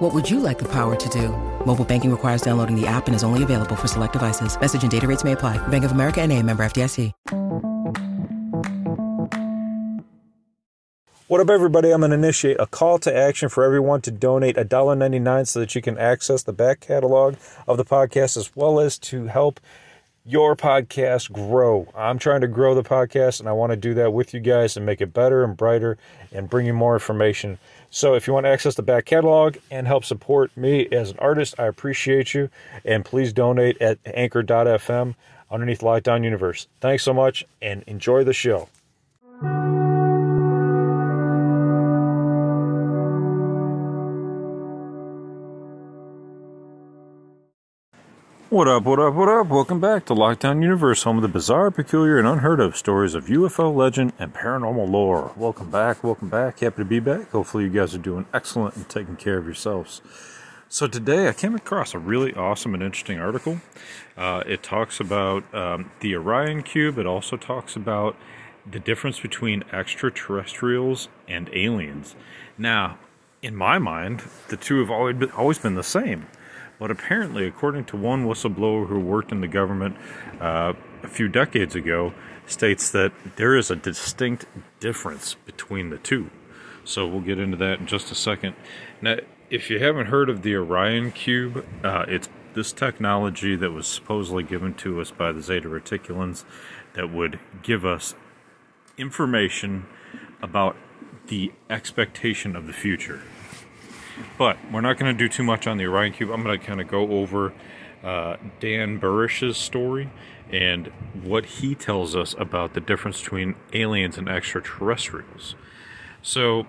What would you like the power to do? Mobile banking requires downloading the app and is only available for select devices. Message and data rates may apply. Bank of America and a member FDIC. What up, everybody? I'm going to initiate a call to action for everyone to donate $1.99 so that you can access the back catalog of the podcast as well as to help your podcast grow. I'm trying to grow the podcast and I want to do that with you guys and make it better and brighter and bring you more information. So if you want to access the back catalog and help support me as an artist, I appreciate you. And please donate at anchor.fm underneath Lockdown Universe. Thanks so much and enjoy the show. What up, what up, what up? Welcome back to Lockdown Universe, home of the bizarre, peculiar, and unheard of stories of UFO legend and paranormal lore. Welcome back, welcome back. Happy to be back. Hopefully, you guys are doing excellent and taking care of yourselves. So, today I came across a really awesome and interesting article. Uh, it talks about um, the Orion Cube, it also talks about the difference between extraterrestrials and aliens. Now, in my mind, the two have always been, always been the same. But apparently, according to one whistleblower who worked in the government uh, a few decades ago, states that there is a distinct difference between the two. So we'll get into that in just a second. Now, if you haven't heard of the Orion Cube, uh, it's this technology that was supposedly given to us by the Zeta Reticulans that would give us information about the expectation of the future. But we're not going to do too much on the Orion Cube. I'm going to kind of go over uh, Dan Burisch's story and what he tells us about the difference between aliens and extraterrestrials. So,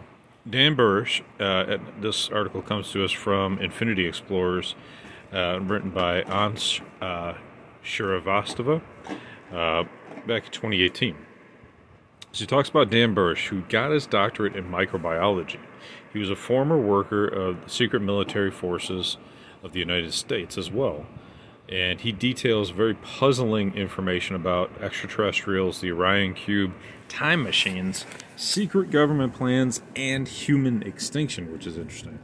Dan Burisch, uh, this article comes to us from Infinity Explorers, uh, written by Ansh uh, Shrivastava uh, back in 2018. So he talks about Dan Burisch, who got his doctorate in microbiology. He was a former worker of the secret military forces of the United States as well. And he details very puzzling information about extraterrestrials, the Orion Cube, time machines, secret government plans, and human extinction, which is interesting.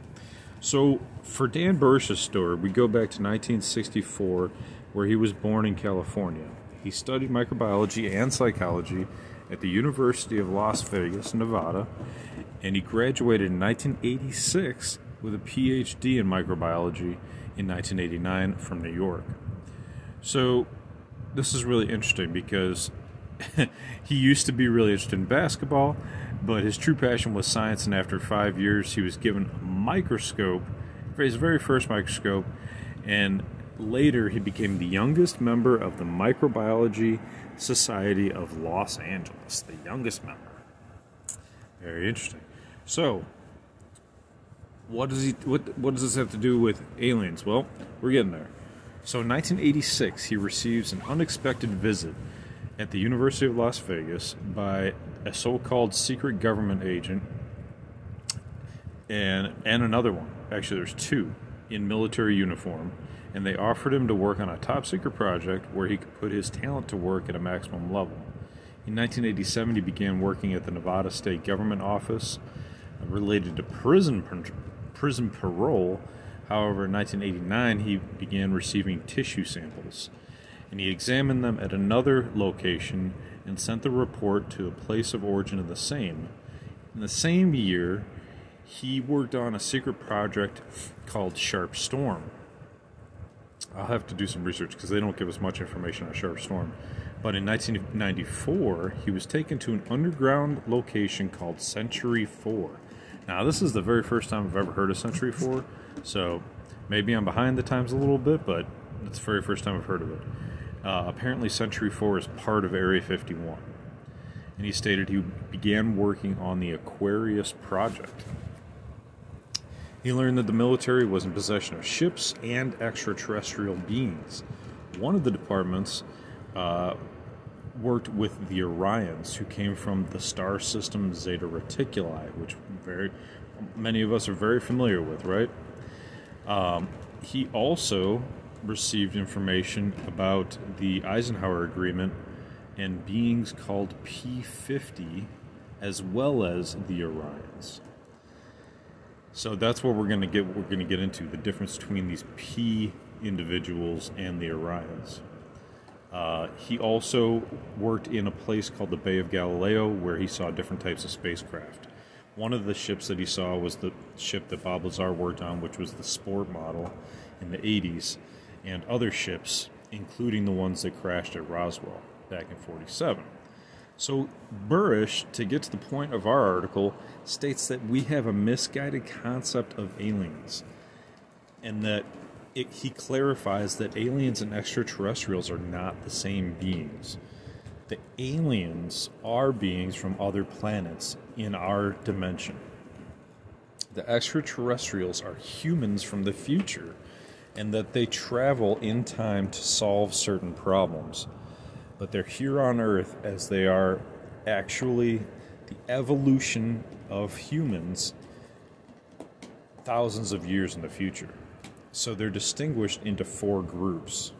So, for Dan Burisch's story, we go back to 1964, where he was born in California. He studied microbiology and psychology at the University of Las Vegas, Nevada, and he graduated in 1986 with a PhD in microbiology in 1989 from New York. So, this is really interesting because he used to be really interested in basketball, but his true passion was science, and after five years, he was given a microscope his very first microscope, and later he became the youngest member of the Microbiology Society of Los Angeles, the youngest member. Very interesting. So, what does he what what does this have to do with aliens? Well, we're getting there. So in 1986, he receives an unexpected visit at the University of Las Vegas by a so-called secret government agent and and another one. Actually, there's two in military uniform, and they offered him to work on a top secret project where he could put his talent to work at a maximum level. In 1987, he began working at the Nevada State Government Office related to prison prison parole. However, in 1989, he began receiving tissue samples, and he examined them at another location and sent the report to a place of origin of the same. In the same year, he worked on a secret project called Sharp Storm. I'll have to do some research because they don't give us much information on Sharp Storm. But in 1994, he was taken to an underground location called Century 4. Now, this is the very first time I've ever heard of Century 4, so maybe I'm behind the times a little bit, but it's the very first time I've heard of it. Uh, apparently, Century 4 is part of Area 51. And he stated he began working on the Aquarius project. He learned that the military was in possession of ships and extraterrestrial beings. One of the departments uh, worked with the Orions, who came from the star system Zeta Reticuli, which very many of us are very familiar with, right? Um, he also received information about the Eisenhower Agreement and beings called P50, as well as the Orions. So that's what we're going to get. We're going to get into the difference between these P individuals and the Orions. Uh, he also worked in a place called the Bay of Galileo, where he saw different types of spacecraft. One of the ships that he saw was the ship that Bob Lazar worked on, which was the Sport model in the 80s, and other ships, including the ones that crashed at Roswell back in 47. So, Burisch, to get to the point of our article, states that we have a misguided concept of aliens, and that it, he clarifies that aliens and extraterrestrials are not the same beings. The aliens are beings from other planets in our dimension. The extraterrestrials are humans from the future, and that they travel in time to solve certain problems but they're here on Earth as they are actually the evolution of humans thousands of years in the future. So they're distinguished into four groups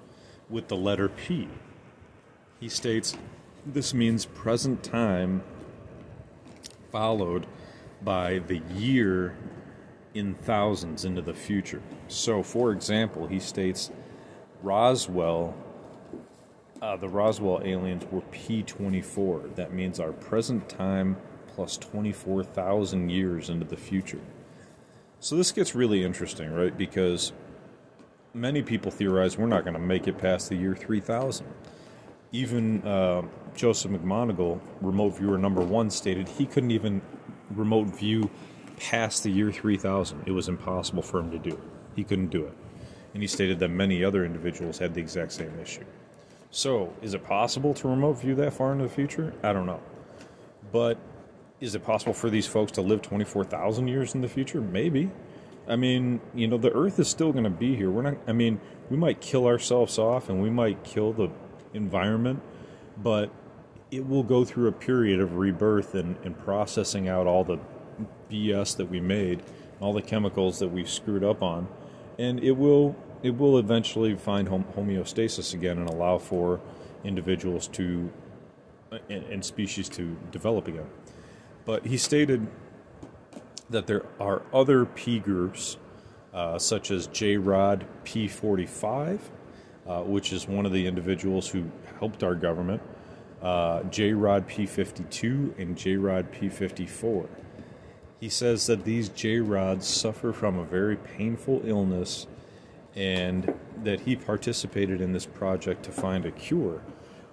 with the letter P. He states this means present time followed by the year in thousands into the future. So, for example, he states Roswell uh, the Roswell aliens were P24. That means our present time plus 24,000 years into the future. So this gets really interesting, right? Because many people theorize we're not going to make it past the year 3000. Even uh, Joseph McMoneagle, remote viewer number one, stated he couldn't even remote view past the year 3000. It was impossible for him to do. He couldn't do it. And he stated that many other individuals had the exact same issue. So, is it possible to remote view that far into the future? I don't know. But is it possible for these folks to live 24,000 years in the future? Maybe. I mean, you know, the earth is still going to be here. We're not, I mean, we might kill ourselves off and we might kill the environment, but it will go through a period of rebirth and, and processing out all the BS that we made, all the chemicals that we screwed up on, and it will it will eventually find homeostasis again and allow for individuals to and, and species to develop again. But he stated that there are other P groups, uh, such as J Rod P45, uh, which is one of the individuals who helped our government, uh, J Rod P52, and J Rod P54. He says that these J Rods suffer from a very painful illness and that he participated in this project to find a cure,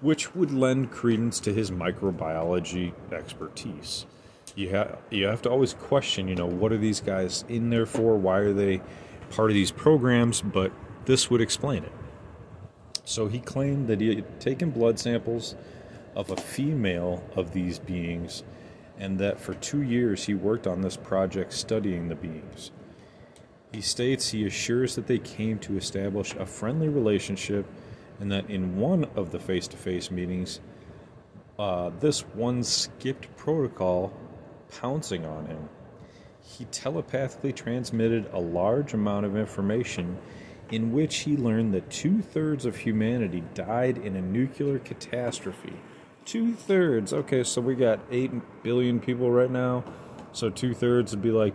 which would lend credence to his microbiology expertise. You, ha- you have to always question, you know, what are these guys in there for? Why are they part of these programs? But this would explain it. So he claimed that he had taken blood samples of a female of these beings and that for two years he worked on this project studying the beings. He states he assures that they came to establish a friendly relationship and that in one of the face to face meetings, uh, this one skipped protocol pouncing on him. He telepathically transmitted a large amount of information in which he learned that two thirds of humanity died in a nuclear catastrophe. Two thirds. Okay, so we got 8 billion people right now. So two thirds would be like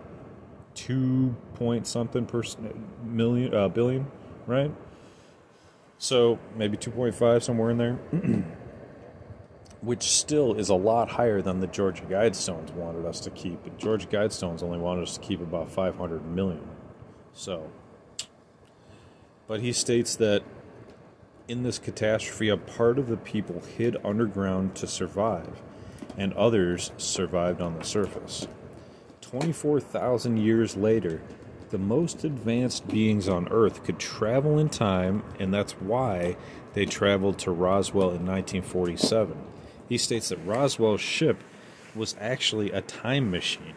two point something per million uh, billion, right? So maybe 2.5 somewhere in there, which still is a lot higher than the Georgia Guidestones wanted us to keep. The Georgia Guidestones only wanted us to keep about 500 million. So, but he states that in this catastrophe, a part of the people hid underground to survive, and others survived on the surface. 24,000 years later, the most advanced beings on Earth could travel in time, and that's why they traveled to Roswell in 1947. He states that Roswell's ship was actually a time machine,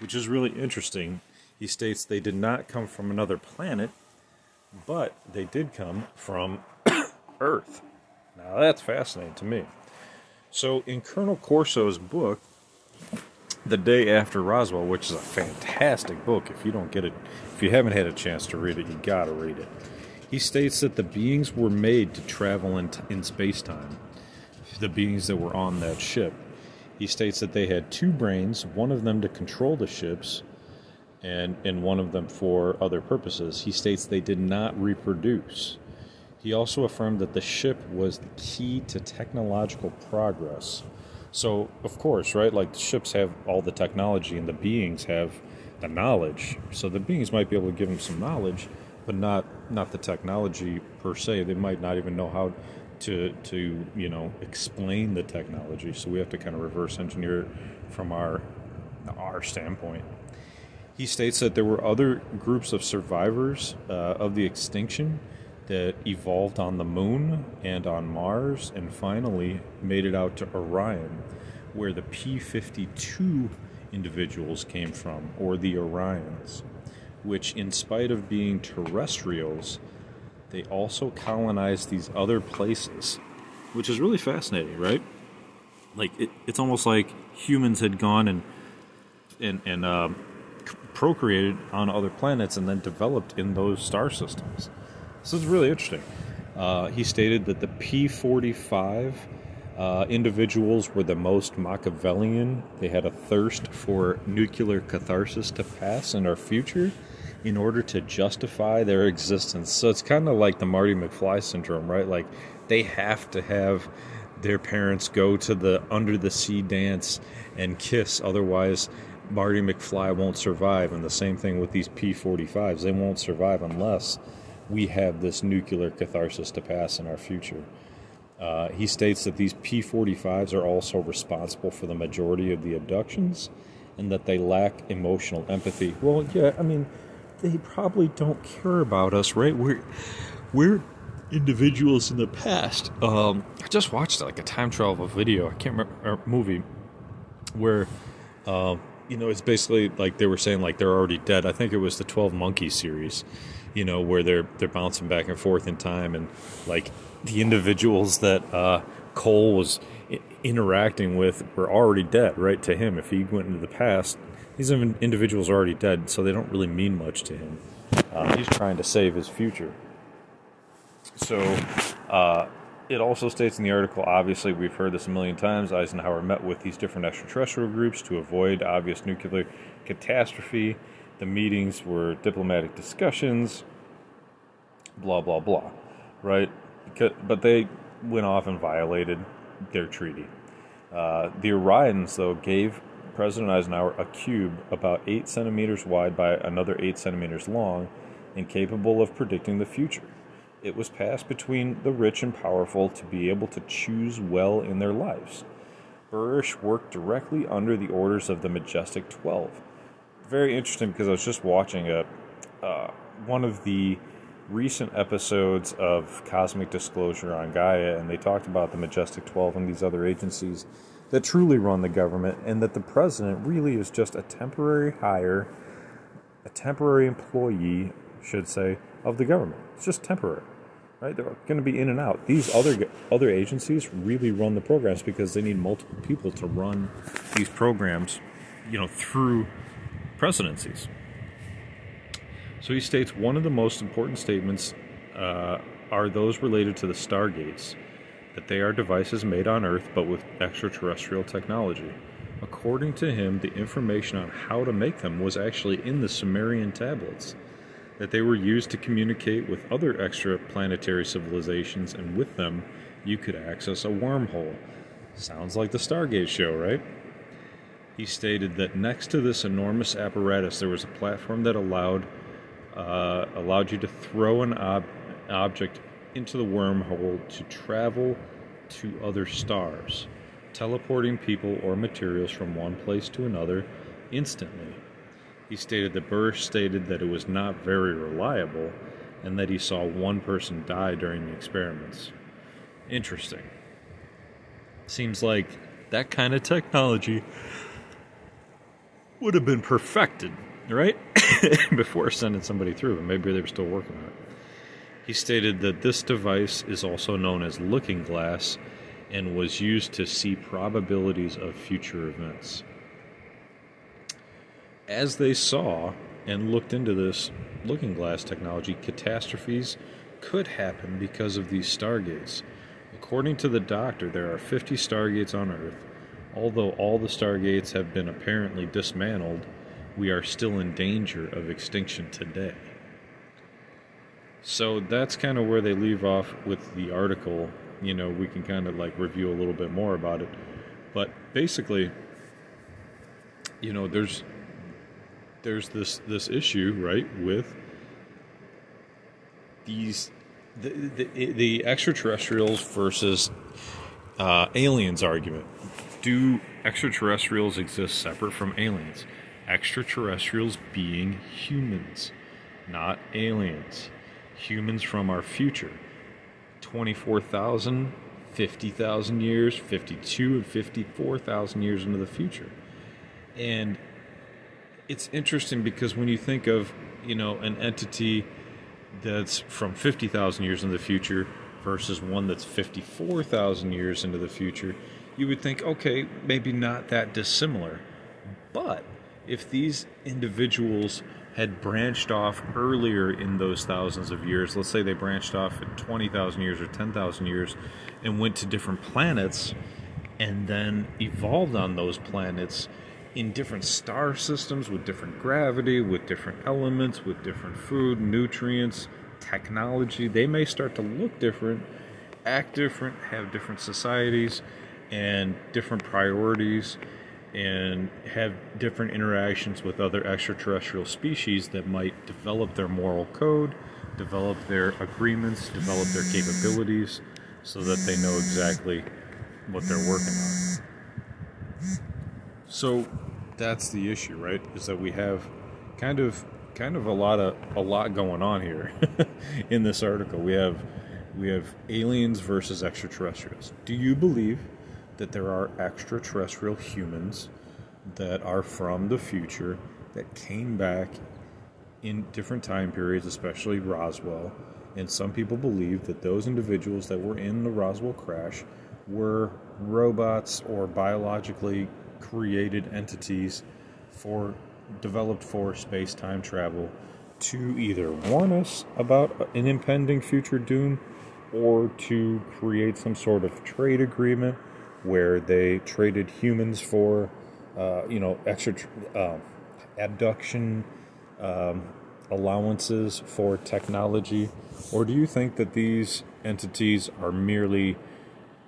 which is really interesting. He states they did not come from another planet, but they did come from Earth. Now that's fascinating to me. So in Colonel Corso's book, The Day After Roswell, which is a fantastic book, if you don't get it, if you haven't had a chance to read it, you gotta read it. He states that the beings were made to travel in, t- in space time. The beings that were on that ship. He states that they had two brains, one of them to control the ships, and, and one of them for other purposes. He states they did not reproduce. He also affirmed that the ship was the key to technological progress. So, of course, right, like the ships have all the technology and the beings have the knowledge. So the beings might be able to give them some knowledge, but not not the technology per se. They might not even know how to to you know explain the technology. So we have to kind of reverse engineer from our our standpoint. He states that there were other groups of survivors uh, of the extinction that evolved on the moon and on Mars and finally made it out to Orion, where the P 52 individuals came from, or the Orions, which, in spite of being terrestrials, they also colonized these other places, which is really fascinating, right? Like, it, it's almost like humans had gone and, and, and uh, procreated on other planets and then developed in those star systems. This is really interesting. Uh, he stated that the P 45 uh, individuals were the most Machiavellian. They had a thirst for nuclear catharsis to pass in our future in order to justify their existence. So it's kind of like the Marty McFly syndrome, right? Like they have to have their parents go to the under the sea dance and kiss, otherwise, Marty McFly won't survive. And the same thing with these P 45s, they won't survive unless we have this nuclear catharsis to pass in our future. Uh, he states that these P 45s are also responsible for the majority of the abductions and that they lack emotional empathy. Well, yeah, I mean, they probably don't care about us, right? We're, we're individuals in the past. Um, I just watched like a time travel video, I can't remember, a movie where. Uh, you know, it's basically like they were saying like they're already dead. I think it was the Twelve Monkeys series, you know, where they're they're bouncing back and forth in time, and like the individuals that uh, Cole was interacting with were already dead, right? To him, if he went into the past, these individuals are already dead, so they don't really mean much to him. Uh, he's trying to save his future. So, uh, it also states in the article obviously, we've heard this a million times Eisenhower met with these different extraterrestrial groups to avoid obvious nuclear catastrophe. The meetings were diplomatic discussions, blah, blah, blah, right? But they went off and violated their treaty. Uh, the Orions, though, gave President Eisenhower a cube about 8 centimeters wide by another 8 centimeters long and capable of predicting the future. It was passed between the rich and powerful to be able to choose well in their lives. Burisch worked directly under the orders of the Majestic Twelve. Very interesting because I was just watching a uh, one of the recent episodes of Cosmic Disclosure on Gaia, and they talked about the Majestic Twelve and these other agencies that truly run the government, and that the president really is just a temporary hire, a temporary employee, should say, of the government. It's just temporary, right? They're going to be in and out. These other other agencies really run the programs because they need multiple people to run these programs, you know, through presidencies. So he states one of the most important statements uh, are those related to the stargates, that they are devices made on Earth but with extraterrestrial technology. According to him, the information on how to make them was actually in the Sumerian tablets, that they were used to communicate with other extraplanetary civilizations, and with them, you could access a wormhole. Sounds like the Stargate show, right? He stated that next to this enormous apparatus, there was a platform that allowed uh, allowed you to throw an ob- object into the wormhole to travel to other stars, teleporting people or materials from one place to another instantly. He stated that Burisch stated that it was not very reliable and that he saw one person die during the experiments. Interesting. Seems like that kind of technology would have been perfected, right? Before sending somebody through, maybe they were still working on it. He stated that this device is also known as looking glass and was used to see probabilities of future events. As they saw and looked into this looking glass technology, catastrophes could happen because of these stargates. According to the doctor, there are 50 stargates on Earth. Although all the stargates have been apparently dismantled, we are still in danger of extinction today. So that's kind of where they leave off with the article. You know, we can kind of like review a little bit more about it. But basically, you know, there's there's this this issue, right, with these the the, the extraterrestrials versus uh, aliens argument. Do extraterrestrials exist separate from aliens? Extraterrestrials being humans, not aliens. Humans from our future. 24,000, 50,000 years, 52 and 54,000 years into the future. And it's interesting because when you think of, you know, an entity that's from 50,000 years into the future versus one that's 54,000 years into the future, you would think, okay, maybe not that dissimilar. But if these individuals had branched off earlier in those thousands of years, let's say they branched off at 20,000 years or 10,000 years and went to different planets and then evolved on those planets in different star systems with different gravity, with different elements, with different food, nutrients, technology, they may start to look different, act different, have different societies and different priorities and have different interactions with other extraterrestrial species that might develop their moral code, develop their agreements, develop their capabilities so that they know exactly what they're working on. So that's the issue, right? Is that we have kind of kind of a lot of a lot going on here in this article. We have we have aliens versus extraterrestrials. Do you believe that there are extraterrestrial humans that are from the future that came back in different time periods, especially Roswell. And some people believe that those individuals that were in the Roswell crash were robots or biologically created entities for developed for space time travel to either warn us about an impending future doom or to create some sort of trade agreement where they traded humans for, uh, you know, extra uh, abduction um, allowances for technology? Or do you think that these entities are merely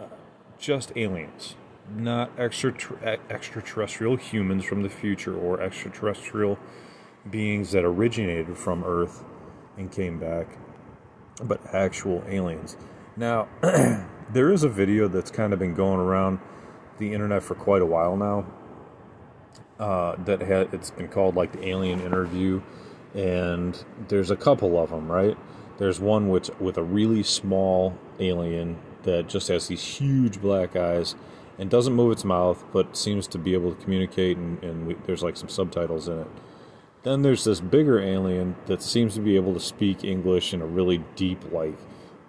uh, just aliens, not extra extraterrestrial humans from the future or extraterrestrial beings that originated from Earth and came back, but actual aliens? Now, there is a video that's kind of been going around the internet for quite a while now. Uh, that had it's been called like the alien interview, and there's a couple of them, right? There's one which with a really small alien that just has these huge black eyes and doesn't move its mouth, but seems to be able to communicate, and, and we, there's like some subtitles in it. Then there's this bigger alien that seems to be able to speak English in a really deep, like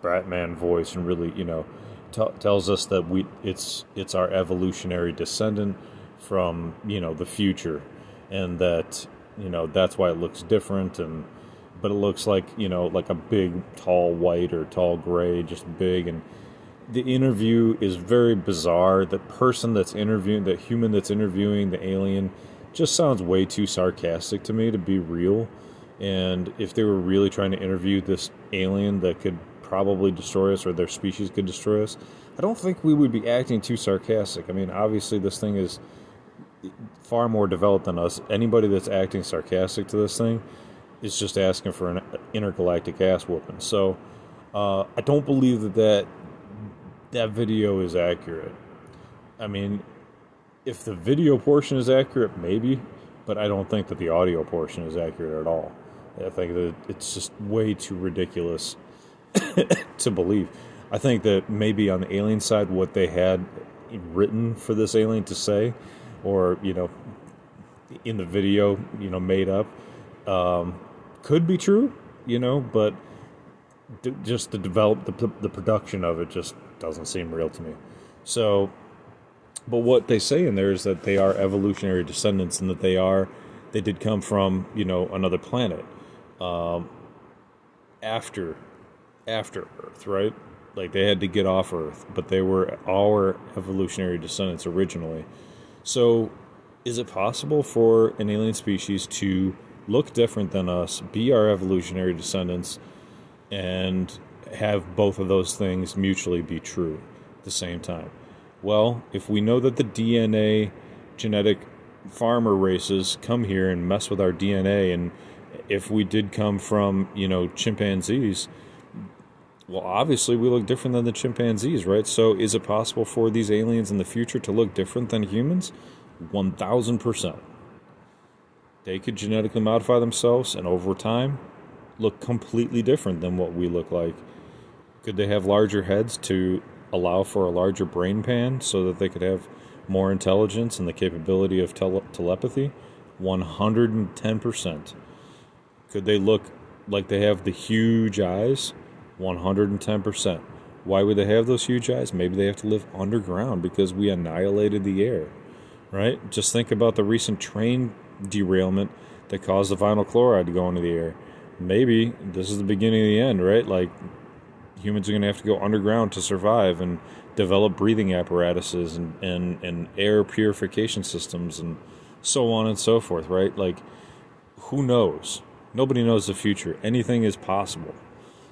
Batman voice, and really, you know, t- tells us that we it's it's our evolutionary descendant from you know the future, and that you know that's why it looks different and but it looks like you know like a big tall white or tall gray just big and the interview is very bizarre. The person that's interviewing the human that's interviewing the alien just sounds way too sarcastic to me to be real and if they were really trying to interview this alien that could probably destroy us or their species could destroy us, I don't think we would be acting too sarcastic. I mean, obviously, this thing is far more developed than us. Anybody that's acting sarcastic to this thing is just asking for an intergalactic ass whooping. So uh, I don't believe that, that that video is accurate. I mean, if the video portion is accurate, maybe, but I don't think that the audio portion is accurate at all. I think that it's just way too ridiculous to believe. I think that maybe on the alien side, what they had written for this alien to say, or you know, in the video, you know, made up, um, could be true. You know, but just to develop the, the production of it just doesn't seem real to me. So, but what they say in there is that they are evolutionary descendants and that they are, they did come from, you know, another planet um, after, after Earth, right? Like they had to get off Earth, but they were our evolutionary descendants originally. So, is it possible for an alien species to look different than us, be our evolutionary descendants, and have both of those things mutually be true at the same time? Well, if we know that the DNA genetic farmer races come here and mess with our DNA, and if we did come from, you know, chimpanzees, well, obviously we look different than the chimpanzees, right? So is it possible for these aliens in the future to look different than humans? 1000%. They could genetically modify themselves and over time look completely different than what we look like. Could they have larger heads to allow for a larger brain pan so that they could have more intelligence and the capability of tele- telepathy? 110%. Could they look like they have the huge eyes? 110%. Why would they have those huge eyes? Maybe they have to live underground because we annihilated the air right? Just think about the recent train derailment that caused the vinyl chloride to go into the air. Maybe this is the beginning of the end, right? Like humans are going to have to go underground to survive and develop breathing apparatuses and, and, and air purification systems and so on and so forth, right? Like, who knows? Nobody knows the future. Anything is possible.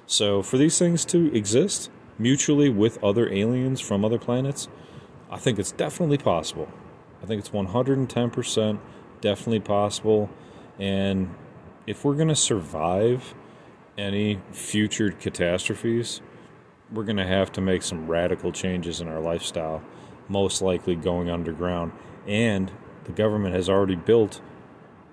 So, for these things to exist mutually with other aliens from other planets, I think it's definitely possible. I think it's 110% definitely possible. And if we're going to survive any future catastrophes, we're going to have to make some radical changes in our lifestyle, most likely going underground. And the government has already built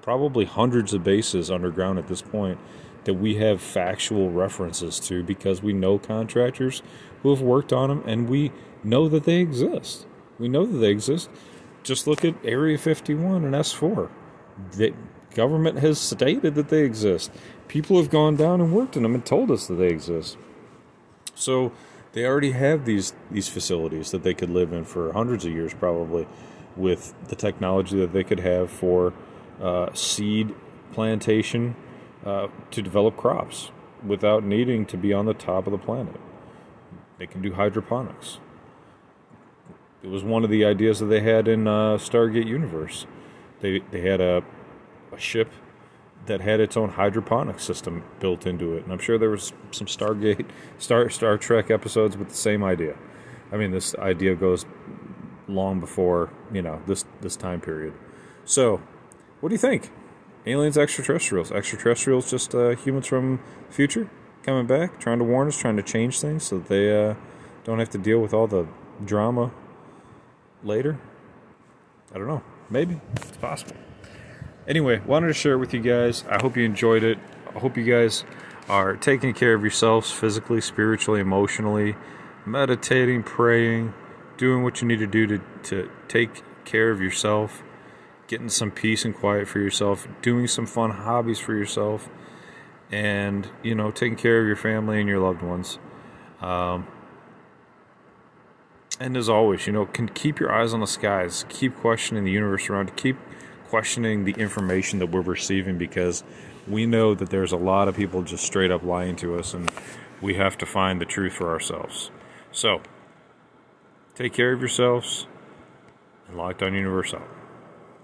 probably hundreds of bases underground at this point that we have factual references to because we know contractors who have worked on them and we know that they exist. We know that they exist just look at Area 51 and S4. The government has stated that they exist. People have gone down and worked in them and told us that they exist. So they already have these these facilities that they could live in for hundreds of years, probably, with the technology that they could have for uh, seed plantation uh, to develop crops without needing to be on the top of the planet. They can do hydroponics. It was one of the ideas that they had in uh, Stargate Universe. They they had a a ship that had its own hydroponic system built into it, and I'm sure there was some Stargate Star Star Trek episodes with the same idea. I mean, this idea goes long before you know this this time period. So, what do you think? Aliens, extraterrestrials, extraterrestrials, just uh, humans from future coming back, trying to warn us, trying to change things so that they uh, don't have to deal with all the drama later. I don't know. Maybe. It's possible. Anyway, wanted to share it with you guys. I hope you enjoyed it. I hope you guys are taking care of yourselves physically, spiritually, emotionally, meditating, praying, doing what you need to do to, to take care of yourself, getting some peace and quiet for yourself, doing some fun hobbies for yourself, and, you know, taking care of your family and your loved ones. Um, and as always, you know, can keep your eyes on the skies, keep questioning the universe around, keep questioning the information that we're receiving because we know that there's a lot of people just straight up lying to us and we have to find the truth for ourselves. So, take care of yourselves and Lockdown Universe out.